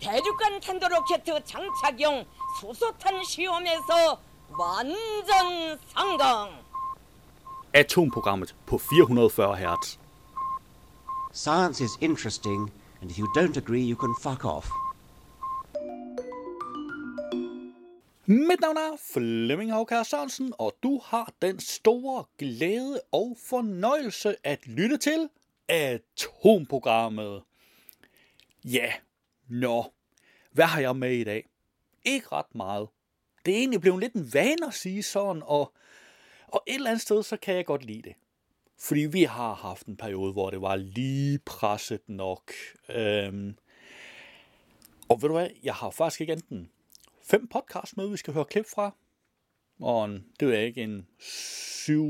대륙간 탄도로켓 장착용 수소탄 시험에서 완전 성공. Atomprogrammet på 440 Hz. Science is interesting, and if you don't agree, you can fuck off. Mit navn er Flemming Havkær Sørensen, og du har den store glæde og fornøjelse at lytte til Atomprogrammet. Ja, nå, hvad har jeg med i dag? Ikke ret meget. Det er egentlig blevet lidt en vane at sige sådan, og, og et eller andet sted, så kan jeg godt lide det. Fordi vi har haft en periode, hvor det var lige presset nok. Øhm, og ved du hvad, jeg har faktisk ikke enten fem podcast med, vi skal høre klip fra. Og en, det er ikke en syv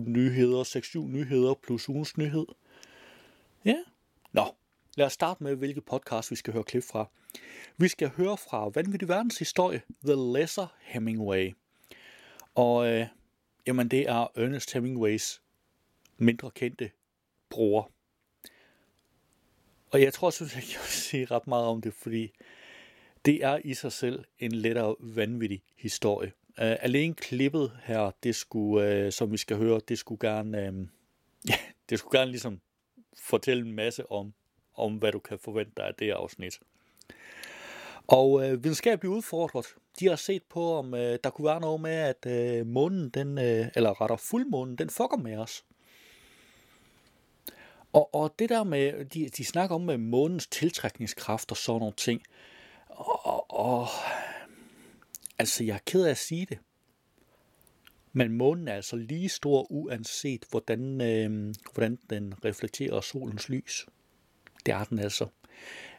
nyheder, seks, syv nyheder plus ugens nyhed. Ja. Nå, lad os starte med, hvilke podcast vi skal høre klip fra. Vi skal høre fra Vanvittig Verdens Historie, The Lesser Hemingway. Og øh, jamen, det er Ernest Hemingways mindre kendte bror. Og jeg tror, synes jeg kan sige ret meget om det, fordi det er i sig selv en lettere vanvittig historie. Uh, alene klippet her, det skulle, uh, som vi skal høre, det skulle gerne, uh, ja, det skulle gerne ligesom fortælle en masse om, om hvad du kan forvente dig af det afsnit. Og øh, videnskabeligt udfordret, de har set på, om øh, der kunne være noget med, at øh, månen, den, øh, eller rettere fuldmånen, den fucker med os. Og, og det der med, de, de snakker om med månens tiltrækningskraft og sådan nogle ting, og, og altså, jeg er ked af at sige det. Men månen er altså lige stor, uanset hvordan, øh, hvordan den reflekterer solens lys. Det er den altså.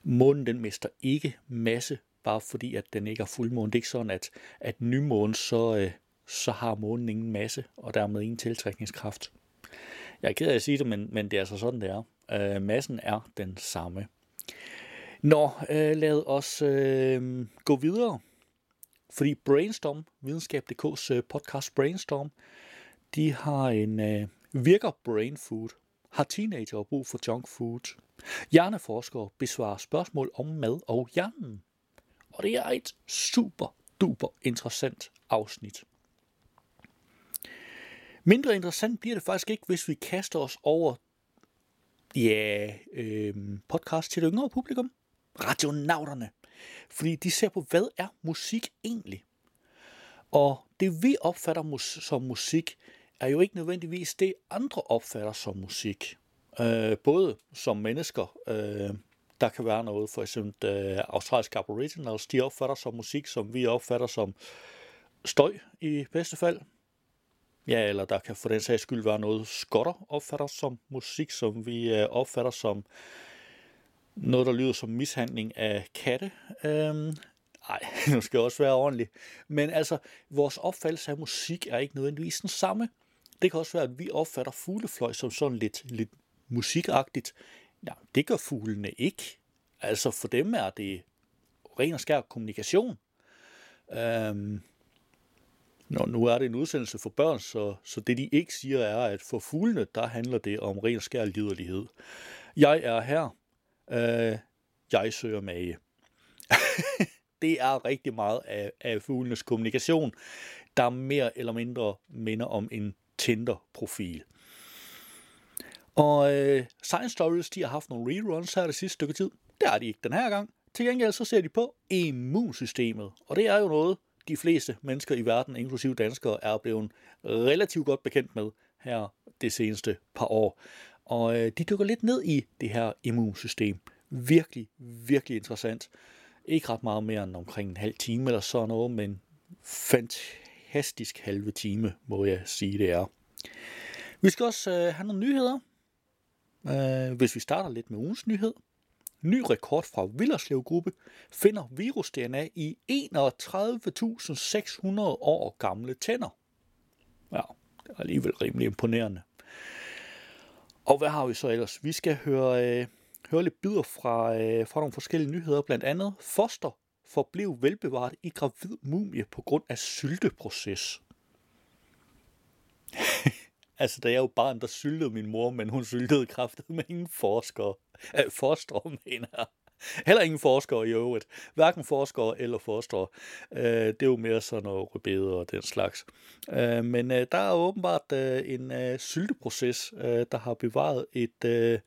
Månen den mister ikke masse, bare fordi at den ikke er fuldmåne. Det er ikke sådan, at, at nymånen, så, øh, så har månen ingen masse, og dermed ingen tiltrækningskraft. Jeg er ked af at sige det, men, men det er altså sådan, det er. Øh, massen er den samme. Nå, øh, lad os øh, gå videre. Fordi Brainstorm, videnskab.dk's øh, podcast Brainstorm, de har en øh, virker brain food. Har teenager brug for junk food? Hjerneforskere besvarer spørgsmål om mad og hjernen. Og det er et super duper interessant afsnit. Mindre interessant bliver det faktisk ikke, hvis vi kaster os over ja, øh, podcast til det yngre publikum radionauterne. Fordi de ser på, hvad er musik egentlig? Og det vi opfatter mus- som musik, er jo ikke nødvendigvis det, andre opfatter som musik. Øh, både som mennesker, øh, der kan være noget, for eksempel øh, australske aboriginals, de opfatter som musik, som vi opfatter som støj i bedste fald. Ja, eller der kan for den sags skyld være noget, skotter opfatter som musik, som vi øh, opfatter som noget, der lyder som mishandling af katte. Øhm, ej, nu skal jeg også være ordentlig. Men altså, vores opfattelse af musik er ikke nødvendigvis den samme. Det kan også være, at vi opfatter fuglefløj som sådan lidt, lidt musikagtigt. Ja, det gør fuglene ikke. Altså, for dem er det ren og skær kommunikation. Øhm, Nå, nu er det en udsendelse for børn, så, så det de ikke siger er, at for fuglene, der handler det om ren og skær liderlighed. Jeg er her, Øh, jeg søger mage. det er rigtig meget af, af fuglenes kommunikation, der mere eller mindre minder om en Tinder-profil. Og øh, Science Stories, de har haft nogle reruns her det sidste stykke tid. Det er de ikke den her gang. Til gengæld så ser de på immunsystemet. Og det er jo noget, de fleste mennesker i verden, inklusive danskere, er blevet relativt godt bekendt med her det seneste par år. Og øh, de dykker lidt ned i det her immunsystem. Virkelig, virkelig interessant. Ikke ret meget mere end omkring en halv time eller sådan noget, men fantastisk halve time, må jeg sige det er. Vi skal også øh, have nogle nyheder. Øh, hvis vi starter lidt med ugens nyhed. Ny rekord fra Villerslev Gruppe finder virus-DNA i 31.600 år gamle tænder. Ja, det er alligevel rimelig imponerende. Og hvad har vi så ellers? Vi skal høre, øh, høre lidt bidder fra, øh, fra nogle forskellige nyheder. Blandt andet, foster forblev velbevaret i gravid mumie på grund af sylteproces. altså, da jeg var barn, der syltede min mor, men hun syltede kraftet med ingen forskere. Øh, äh, forstre, mener jeg. Heller ingen forskere i øvrigt. Hverken forskere eller forskere. Øh, det er jo mere sådan noget rødbede og den slags. Øh, men øh, der er åbenbart øh, en øh, sylteproces, øh, der har bevaret et, øh,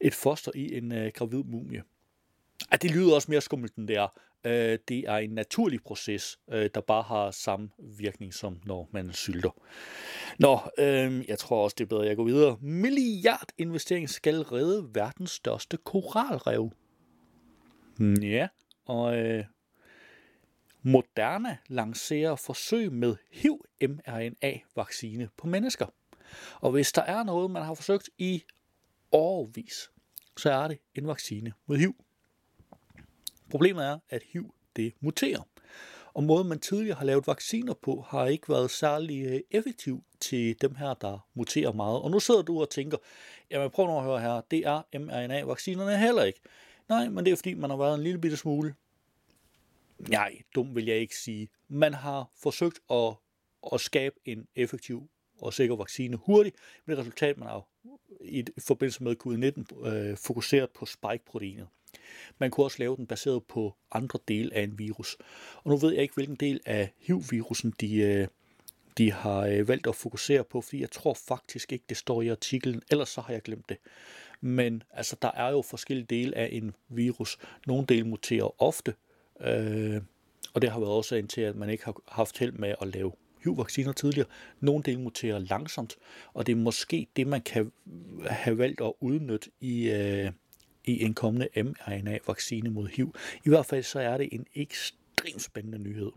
et foster i en øh, gravid mumie. Ja, det lyder også mere skummelt, end det er. Øh, det er en naturlig proces, øh, der bare har samme virkning som når man sylter. Nå, øh, jeg tror også, det er bedre, at jeg går videre. Milliardinvestering skal redde verdens største koralrev. Mm, ja, og øh, Moderna lancerer forsøg med HIV-mRNA-vaccine på mennesker. Og hvis der er noget, man har forsøgt i årvis, så er det en vaccine mod HIV. Problemet er, at HIV det muterer. Og måden man tidligere har lavet vacciner på, har ikke været særlig øh, effektiv til dem her, der muterer meget. Og nu sidder du og tænker, jamen prøv nu at høre her, det er mRNA-vaccinerne heller ikke. Nej, men det er fordi, man har været en lille bitte smule. Nej, dum vil jeg ikke sige. Man har forsøgt at, at skabe en effektiv og sikker vaccine hurtigt, men det resultat, man har i forbindelse med covid-19 øh, fokuseret på spike-proteinet. Man kunne også lave den baseret på andre dele af en virus. Og nu ved jeg ikke, hvilken del af HIV-virusen de, øh, de har øh, valgt at fokusere på, fordi jeg tror faktisk ikke, det står i artiklen, ellers så har jeg glemt det. Men altså, der er jo forskellige dele af en virus. Nogle dele muterer ofte, øh, og det har været årsagen til, at man ikke har haft held med at lave HIV-vacciner tidligere. Nogle dele muterer langsomt, og det er måske det, man kan have valgt at udnytte i, øh, i en kommende mRNA-vaccine mod HIV. I hvert fald så er det en ekstremt spændende nyhed.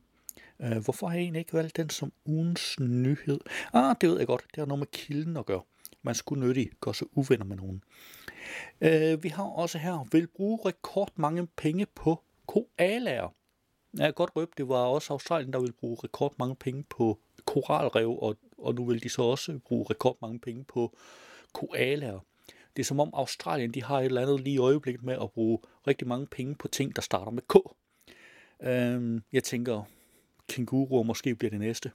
Øh, hvorfor har jeg egentlig ikke valgt den som ugens nyhed? Ah, det ved jeg godt. Det har noget med kilden at gøre. Man skulle nyttigt gøre sig uvenner med nogen. Øh, vi har også her, vil bruge rekord mange penge på koalaer. Jeg kan godt røbe, det var også Australien, der ville bruge rekord mange penge på koralrev, og, og nu vil de så også bruge rekord mange penge på koalaer. Det er som om Australien de har et eller andet lige i øjeblikket med at bruge rigtig mange penge på ting, der starter med K. Øhm, jeg tænker, kænguruer måske bliver det næste.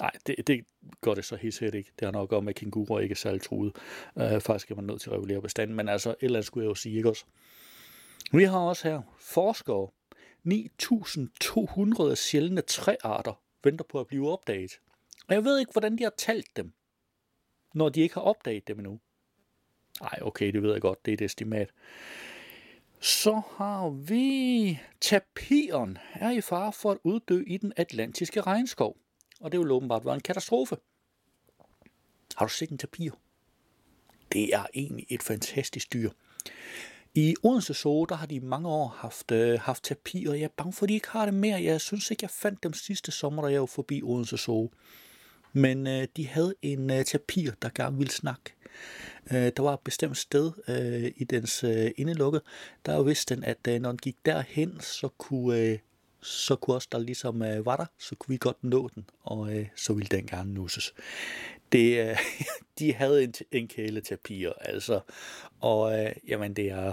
Nej, det, det gør det så helt sikkert ikke. Det har nok at gøre med, at kænguruer ikke er særlig truet. Øh, faktisk er man nødt til at regulere bestanden, men altså et eller andet skulle jeg jo sige, ikke også? Vi har også her forskere. 9.200 sjældne træarter venter på at blive opdaget. Og jeg ved ikke, hvordan de har talt dem, når de ikke har opdaget dem endnu. Nej, okay, det ved jeg godt, det er et estimat. Så har vi tapiren er i fare for at uddø i den atlantiske regnskov. Og det vil åbenbart være en katastrofe. Har du set en tapir? Det er egentlig et fantastisk dyr. I Odense Zoo, der har de i mange år haft, øh, haft tapir, og jeg er bange for, at de ikke har det mere. Jeg synes ikke, jeg fandt dem sidste sommer, da jeg var forbi Odense Zoo. Men øh, de havde en øh, tapir, der gerne ville snakke. Øh, der var et bestemt sted øh, i dens øh, indelukke, der vidste den, at øh, når den gik derhen, så kunne, øh, så kunne også der ligesom øh, var der, så kunne vi godt nå den, og øh, så ville den gerne nusses. Det, øh, de havde en, en kæle tapir, altså, og øh, jamen, det er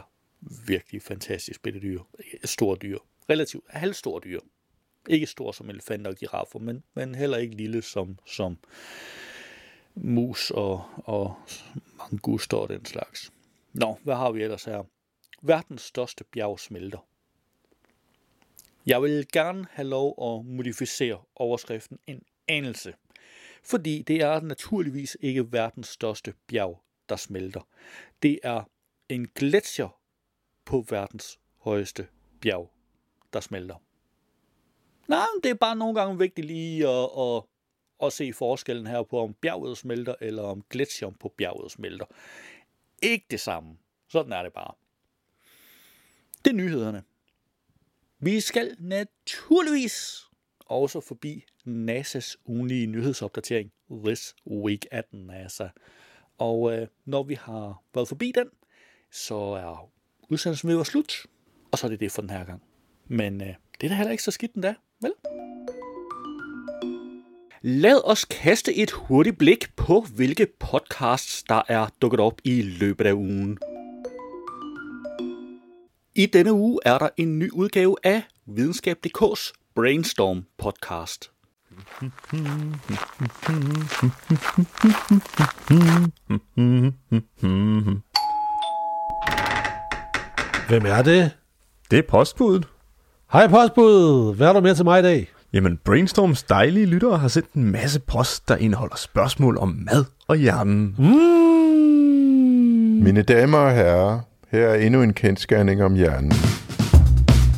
virkelig fantastisk bitte dyr. Stor dyr. Relativt halvstor dyr. Ikke stor som elefanter og giraffer, men, men heller ikke lille som, som mus og, og manguster og den slags. Nå, hvad har vi ellers her? Verdens største bjerg smelter. Jeg vil gerne have lov at modificere overskriften en anelse, fordi det er naturligvis ikke verdens største bjerg, der smelter. Det er en gletsjer på verdens højeste bjerg, der smelter. Nej, det er bare nogle gange vigtigt lige at, at, at se forskellen her på, om bjerget smelter, eller om gletsjeren på bjerget smelter. Ikke det samme. Sådan er det bare. Det er nyhederne. Vi skal naturligvis også forbi NASA's ugenlige nyhedsopdatering This Week at NASA. Og øh, når vi har været forbi den, så er udsendelsen ved at slut. Og så er det det for den her gang. Men øh, det er da heller ikke så skidt endda, vel? Lad os kaste et hurtigt blik på, hvilke podcasts, der er dukket op i løbet af ugen. I denne uge er der en ny udgave af Videnskab.dk's Brainstorm podcast. Hvem er det? Det er postbuddet. Hej postbud, hvad er der med til mig i dag? Jamen, Brainstorms dejlige lyttere har sendt en masse post, der indeholder spørgsmål om mad og hjernen. Mm. Mine damer og herrer, her er endnu en kendskærning om hjernen.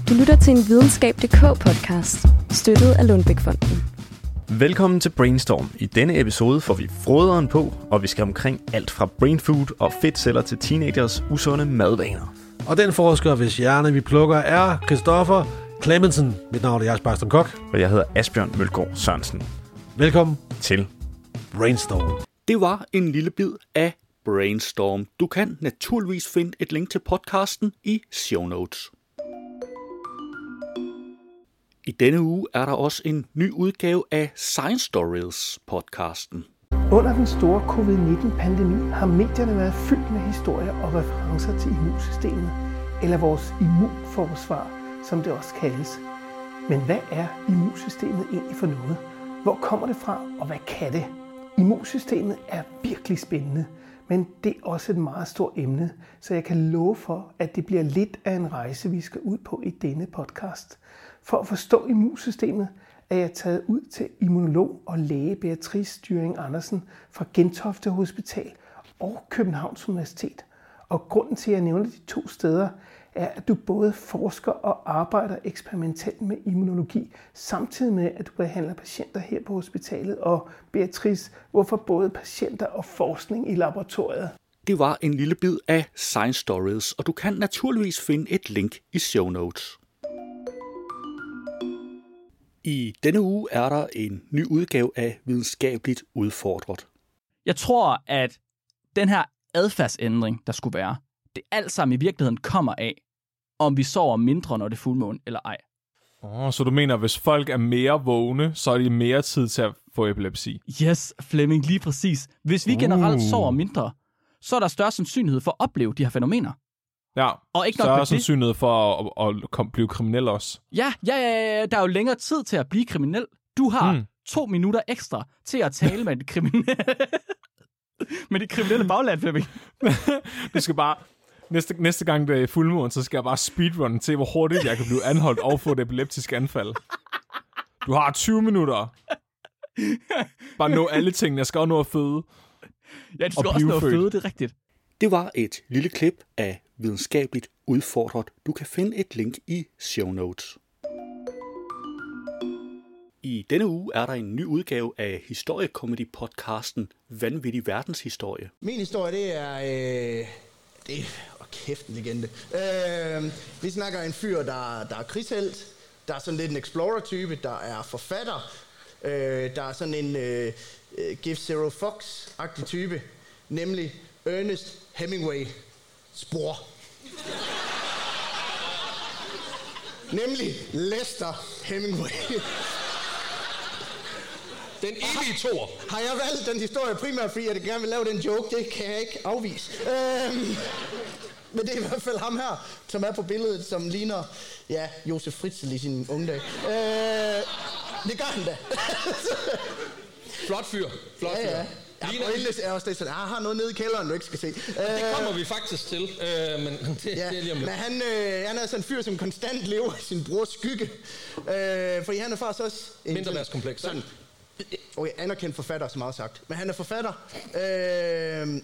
Du lytter til en videnskab.dk podcast, støttet af Lundbækfonden. Velkommen til Brainstorm. I denne episode får vi froderen på, og vi skal omkring alt fra brain food og fedtceller til teenagers usunde madvaner. Og den forsker, hvis hjerne vi plukker, er Christoffer Clemmensen. Mit navn er Jens Barstrom Kok. Og jeg hedder Asbjørn Mølgaard Sørensen. Velkommen Til Brainstorm. Det var en lille bid af Brainstorm. Du kan naturligvis finde et link til podcasten i show notes. I denne uge er der også en ny udgave af Science Stories podcasten. Under den store covid-19-pandemi har medierne været fyldt med historier og referencer til immunsystemet, eller vores immunforsvar, som det også kaldes. Men hvad er immunsystemet egentlig for noget? Hvor kommer det fra, og hvad kan det? Immunsystemet er virkelig spændende, men det er også et meget stort emne, så jeg kan love for, at det bliver lidt af en rejse, vi skal ud på i denne podcast. For at forstå immunsystemet er jeg taget ud til immunolog og læge Beatrice Styring Andersen fra Gentofte Hospital og Københavns Universitet. Og grunden til, at jeg nævner de to steder, er, at du både forsker og arbejder eksperimentelt med immunologi, samtidig med, at du behandler patienter her på hospitalet. Og Beatrice, hvorfor både patienter og forskning i laboratoriet? Det var en lille bid af Science Stories, og du kan naturligvis finde et link i show notes. I denne uge er der en ny udgave af Videnskabeligt Udfordret. Jeg tror, at den her adfærdsændring, der skulle være, det alt sammen i virkeligheden kommer af, om vi sover mindre, når det er fuldmåne, eller ej. Oh, så du mener, hvis folk er mere vågne, så er de mere tid til at få epilepsi? Yes, Flemming, lige præcis. Hvis vi generelt sover mindre, så er der større sandsynlighed for at opleve de her fænomener. Ja, Og ikke nok større sandsynlighed for at, at, at blive kriminel også. Ja, ja, ja, ja, der er jo længere tid til at blive kriminel. Du har Mm. mm. to minutter ekstra til at tale med det kriminelle, med det kriminelle bagland, Flemming. Du skal bare... Næste, næste gang det er fuldmåne, så skal jeg bare speedrun til, hvor hurtigt jeg kan blive anholdt og få et epileptisk anfald. Du har 20 minutter. Bare nå alle tingene. Jeg skal også nå at føde. Ja, du skal Og også nå at føde, det er rigtigt. Det var et lille klip af Videnskabeligt Udfordret. Du kan finde et link i show notes. I denne uge er der en ny udgave af historiekomedy-podcasten Vanvittig Verdenshistorie. Min historie, det er... Øh, det er... kæft, en legende. Øh, vi snakker en fyr, der, der er krigshelt. Der er sådan lidt en explorer-type. Der er forfatter. Øh, der er sådan en øh, øh, Give Zero Fox-agtig type. Nemlig Ernest Hemingway spor. nemlig Lester Hemingway. Den evige tor. Har jeg valgt den historie primært, fordi jeg gerne vil lave den joke? Det kan jeg ikke afvise. Øhm, men det er i hvert fald ham her, som er på billedet, som ligner, ja, Josef Fritzl i sin unge dag. Øh, det gør han da. Flot fyr. Flot fyr. ja, ja. Ja, Ligner- endelig er også det sådan, jeg har noget nede i kælderen, du ikke skal se. Øh, Det kommer vi faktisk til, øh, men det, Ja, det er lige om men lidt. han, øh, han er sådan en fyr, som konstant lever i sin brors skygge. Øh, fordi han er faktisk også... en- Mindreværdskompleks. Sådan, okay, anerkendt forfatter, som meget sagt. Men han er forfatter. Øh,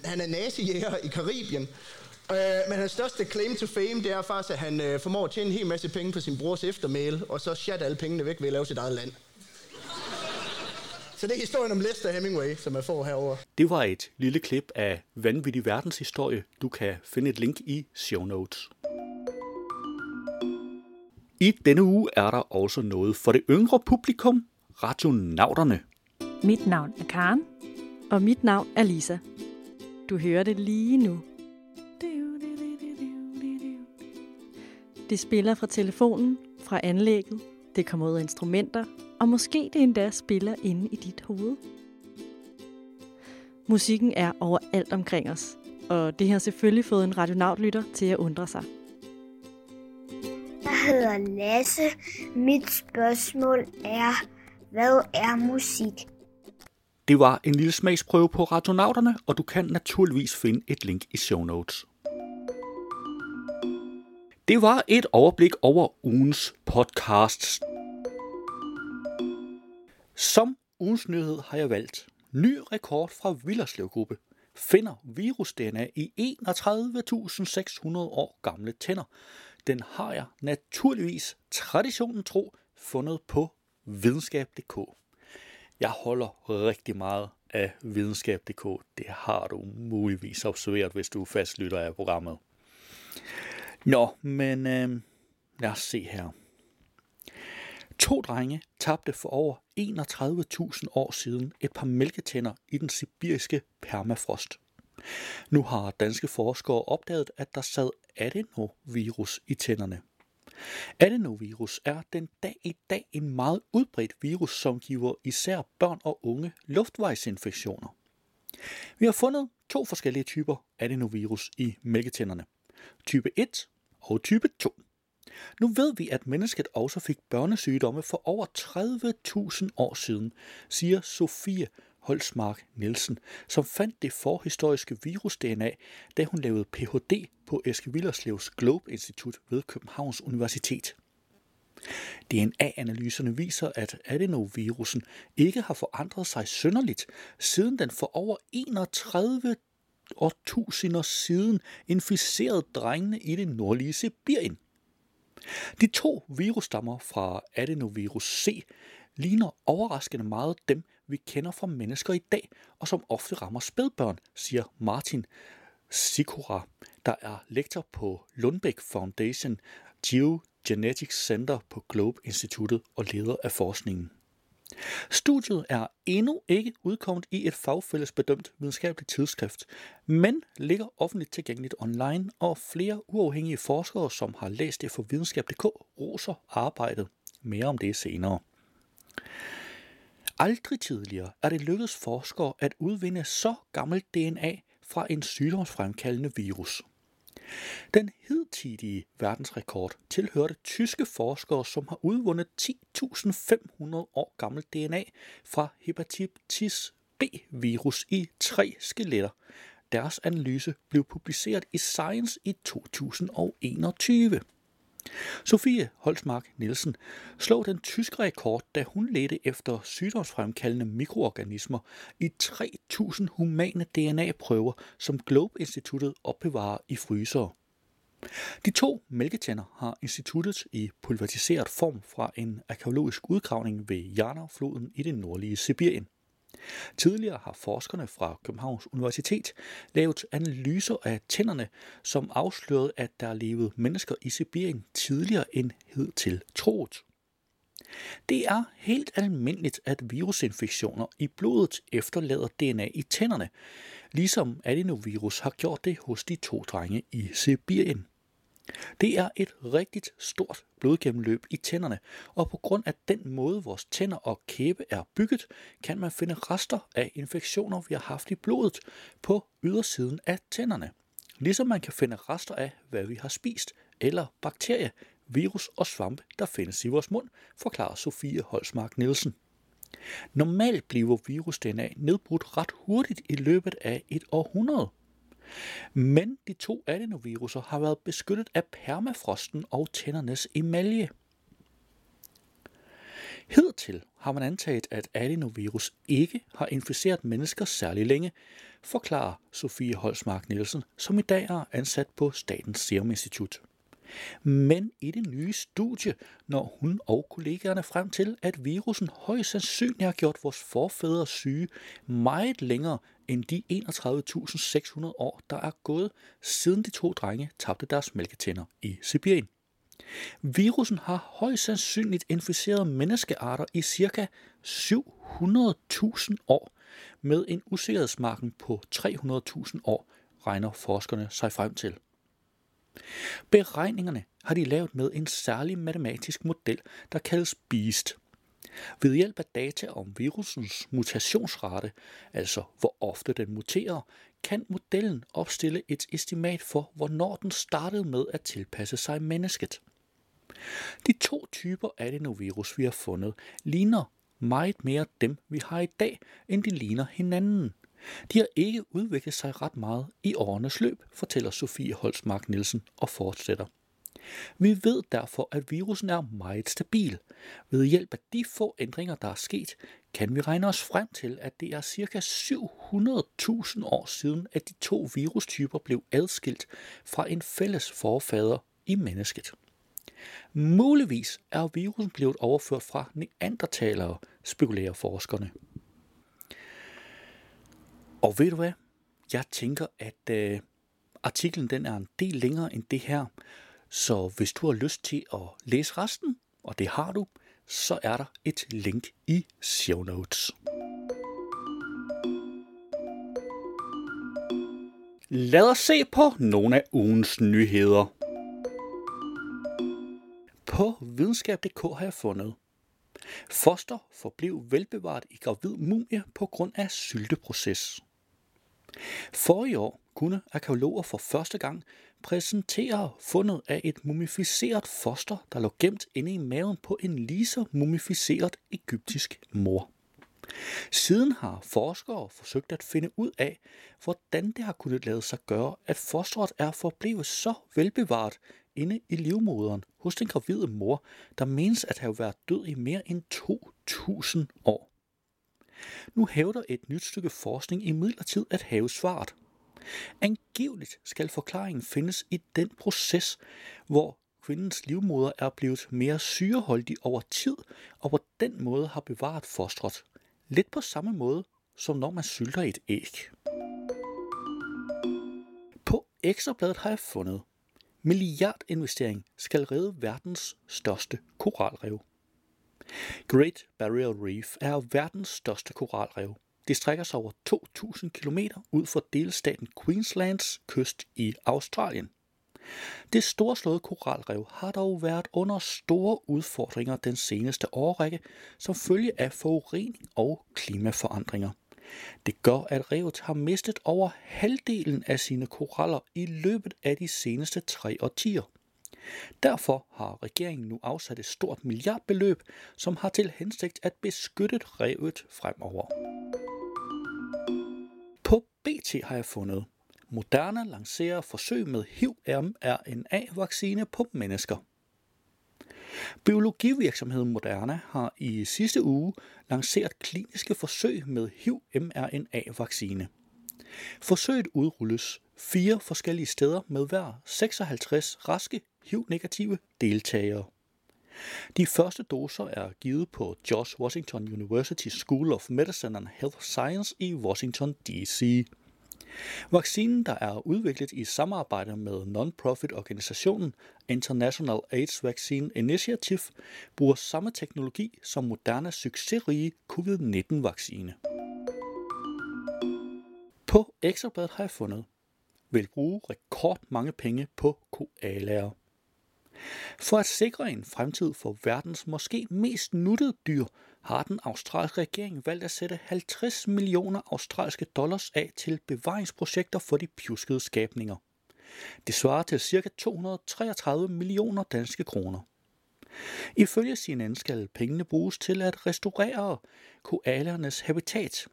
han er nazijæger i Karibien. Øh, men hans største claim to fame, det er faktisk, at han øh, formår at tjene en hel masse penge på sin brors eftermæle, og så chat alle pengene væk ved at lave sit eget land. Så det er historien om Lester Hemingway, som jeg får herover. Det var et lille klip af Vanvittig Verdenshistorie. Du kan finde et link i show notes. I denne uge er der også noget for det yngre publikum, radionauterne. Mit navn er Karen. Og mit navn er Lisa. Du hører det lige nu. Det spiller fra telefonen, fra anlægget, det kommer ud af instrumenter, og måske det endda spiller inde i dit hoved. Musikken er overalt omkring os, og det har selvfølgelig fået en radionautlytter til at undre sig. Jeg hedder Lasse. Mit spørgsmål er, hvad er musik? Det var en lille smagsprøve på radionauterne, og du kan naturligvis finde et link i show notes. Det var et overblik over ugens podcasts. Som ugens nyhed har jeg valgt ny rekord fra Villerslev Gruppe. Finder virus-DNA i 31.600 år gamle tænder. Den har jeg naturligvis traditionen tro fundet på videnskab.dk. Jeg holder rigtig meget af videnskab.dk. Det har du muligvis observeret, hvis du fastlytter af programmet. Nå, men øh, lad os se her. To drenge tabte for over 31.000 år siden et par mælketænder i den sibiriske permafrost. Nu har danske forskere opdaget, at der sad adenovirus i tænderne. Adenovirus er den dag i dag en meget udbredt virus, som giver især børn og unge luftvejsinfektioner. Vi har fundet to forskellige typer adenovirus i mælketænderne. Type 1 og type 2. Nu ved vi, at mennesket også fik børnesygdomme for over 30.000 år siden, siger Sofie Holsmark Nielsen, som fandt det forhistoriske virus-DNA, da hun lavede Ph.D. på Eske Villerslevs Globe Institut ved Københavns Universitet. DNA-analyserne viser, at adenovirusen ikke har forandret sig synderligt, siden den for over 31 årtusinder siden inficerede drengene i det nordlige Sibirien. De to virusstammer fra adenovirus C ligner overraskende meget dem, vi kender fra mennesker i dag, og som ofte rammer spædbørn, siger Martin Sikora, der er lektor på Lundbæk Foundation Geogenetics Center på Globe Instituttet og leder af forskningen. Studiet er endnu ikke udkommet i et fagfællesbedømt videnskabeligt tidsskrift, men ligger offentligt tilgængeligt online, og flere uafhængige forskere, som har læst det for videnskab.dk, roser arbejdet. Mere om det senere. Aldrig tidligere er det lykkedes forskere at udvinde så gammelt DNA fra en sygdomsfremkaldende virus. Den hidtidige verdensrekord tilhørte tyske forskere, som har udvundet 10.500 år gammelt DNA fra hepatitis B-virus i tre skeletter. Deres analyse blev publiceret i Science i 2021. Sofie Holsmark Nielsen slog den tyske rekord, da hun ledte efter sygdomsfremkaldende mikroorganismer i 3.000 humane DNA-prøver, som Globe Instituttet opbevarer i frysere. De to mælketænder har instituttet i pulveriseret form fra en arkeologisk udgravning ved Jarnavfloden i det nordlige Sibirien. Tidligere har forskerne fra Københavns Universitet lavet analyser af tænderne, som afslørede, at der levede mennesker i Sibirien tidligere end hidtil troet. Det er helt almindeligt, at virusinfektioner i blodet efterlader DNA i tænderne, ligesom adenovirus har gjort det hos de to drenge i Sibirien. Det er et rigtigt stort blodgennemløb i tænderne, og på grund af den måde, vores tænder og kæbe er bygget, kan man finde rester af infektioner, vi har haft i blodet på ydersiden af tænderne. Ligesom man kan finde rester af, hvad vi har spist, eller bakterier, virus og svampe, der findes i vores mund, forklarer Sofie Holsmark Nielsen. Normalt bliver virus-DNA nedbrudt ret hurtigt i løbet af et århundrede. Men de to adenoviruser har været beskyttet af permafrosten og tændernes emalje. Hidtil har man antaget, at adenovirus ikke har inficeret mennesker særlig længe, forklarer Sofie Holsmark Nielsen, som i dag er ansat på Statens Serum Institut. Men i det nye studie når hun og kollegaerne frem til, at virusen højst sandsynligt har gjort vores forfædre syge meget længere end de 31.600 år, der er gået, siden de to drenge tabte deres mælketænder i Sibirien. Virusen har højst sandsynligt inficeret menneskearter i ca. 700.000 år, med en usikkerhedsmarken på 300.000 år, regner forskerne sig frem til. Beregningerne har de lavet med en særlig matematisk model, der kaldes BEAST. Ved hjælp af data om virusens mutationsrate, altså hvor ofte den muterer, kan modellen opstille et estimat for, hvornår den startede med at tilpasse sig mennesket. De to typer adenovirus, vi har fundet, ligner meget mere dem, vi har i dag, end de ligner hinanden. De har ikke udviklet sig ret meget i årenes løb, fortæller Sofie Holsmark Nielsen og fortsætter. Vi ved derfor, at virusen er meget stabil. Ved hjælp af de få ændringer, der er sket, kan vi regne os frem til, at det er ca. 700.000 år siden, at de to virustyper blev adskilt fra en fælles forfader i mennesket. Muligvis er virusen blevet overført fra neandertalere, spekulerer forskerne. Og ved du hvad? Jeg tænker, at øh, artiklen den er en del længere end det her, så hvis du har lyst til at læse resten, og det har du, så er der et link i show notes. Lad os se på nogle af ugens nyheder. På videnskab.dk har jeg fundet. Foster forblev velbevaret i gravid mumie på grund af sylteproces. For i år kunne arkeologer for første gang præsentere fundet af et mumificeret foster, der lå gemt inde i maven på en lige så mumificeret egyptisk mor. Siden har forskere forsøgt at finde ud af, hvordan det har kunnet lade sig gøre, at fosteret er forblevet så velbevaret inde i livmoderen hos den gravide mor, der menes at have været død i mere end 2000 år. Nu hævder et nyt stykke forskning i midlertid at have svaret. Angiveligt skal forklaringen findes i den proces, hvor kvindens livmoder er blevet mere syreholdig over tid, og på den måde har bevaret fostret. Lidt på samme måde, som når man sylter et æg. På Ekstrabladet har jeg fundet, milliardinvestering skal redde verdens største koralrev. Great Barrier Reef er verdens største koralrev. Det strækker sig over 2.000 km ud for delstaten Queenslands kyst i Australien. Det storslåede koralrev har dog været under store udfordringer den seneste årrække som følge af forurening og klimaforandringer. Det gør, at revet har mistet over halvdelen af sine koraller i løbet af de seneste tre årtier. Derfor har regeringen nu afsat et stort milliardbeløb, som har til hensigt at beskytte revet fremover. På BT har jeg fundet. Moderna lancerer forsøg med HIV-mRNA-vaccine på mennesker. Biologivirksomheden Moderna har i sidste uge lanceret kliniske forsøg med HIV-mRNA-vaccine. Forsøget udrulles fire forskellige steder med hver 56 raske HIV-negative deltagere. De første doser er givet på George Washington University School of Medicine and Health Science i Washington D.C. Vaccinen, der er udviklet i samarbejde med non-profit organisationen International AIDS Vaccine Initiative, bruger samme teknologi som Modernas succesrige covid-19-vaccine. På Ekstrabladet har jeg fundet, vil bruge rekordmange penge på koalaer. For at sikre en fremtid for verdens måske mest nuttede dyr, har den australske regering valgt at sætte 50 millioner australske dollars af til bevaringsprojekter for de pjuskede skabninger. Det svarer til ca. 233 millioner danske kroner. Ifølge CNN skal pengene bruges til at restaurere koalernes habitat,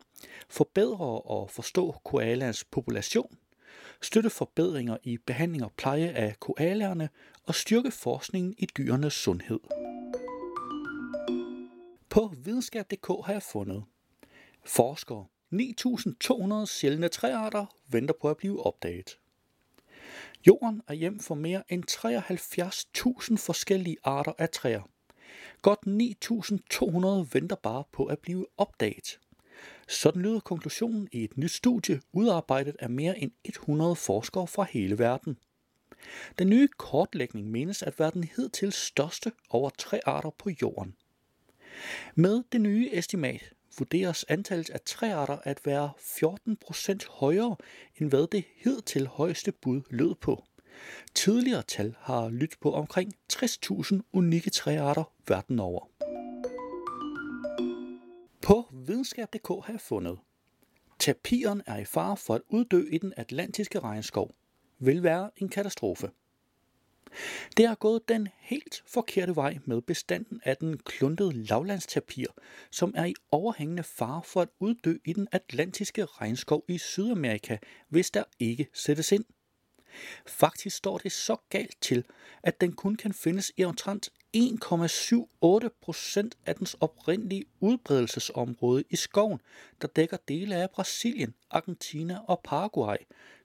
forbedre og forstå koalernes population, støtte forbedringer i behandling og pleje af koalerne og styrke forskningen i dyrenes sundhed. På videnskab.dk har jeg fundet forskere 9.200 sjældne træarter venter på at blive opdaget. Jorden er hjem for mere end 73.000 forskellige arter af træer. Godt 9.200 venter bare på at blive opdaget. Sådan lyder konklusionen i et nyt studie, udarbejdet af mere end 100 forskere fra hele verden. Den nye kortlægning menes at være den hidtil største over træarter på jorden. Med det nye estimat vurderes antallet af træarter at være 14% højere, end hvad det hidtil højeste bud lød på. Tidligere tal har lyttet på omkring 60.000 unikke træarter verden over. Videnskab.dk har jeg fundet. Tapiren er i fare for at uddø i den atlantiske regnskov. Vil være en katastrofe. Det har gået den helt forkerte vej med bestanden af den kluntede lavlandstapir, som er i overhængende fare for at uddø i den atlantiske regnskov i Sydamerika, hvis der ikke sættes ind. Faktisk står det så galt til, at den kun kan findes i omtrent 1,78 procent af dens oprindelige udbredelsesområde i skoven, der dækker dele af Brasilien, Argentina og Paraguay,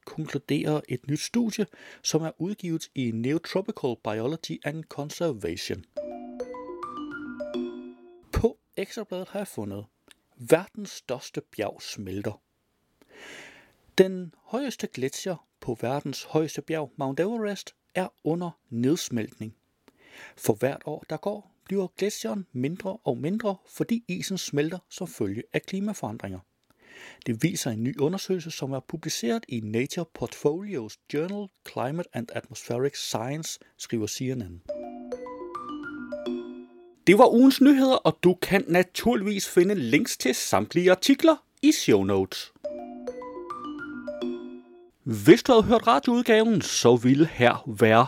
konkluderer et nyt studie, som er udgivet i Neotropical Biology and Conservation. På Ekstrabladet har jeg fundet, verdens største bjerg smelter. Den højeste gletsjer på verdens højeste bjerg, Mount Everest, er under nedsmeltning. For hvert år, der går, bliver gletsjeren mindre og mindre, fordi isen smelter som følge af klimaforandringer. Det viser en ny undersøgelse, som er publiceret i Nature Portfolios Journal Climate and Atmospheric Science, skriver CNN. Det var ugens nyheder, og du kan naturligvis finde links til samtlige artikler i show notes. Hvis du havde hørt radioudgaven, så ville her være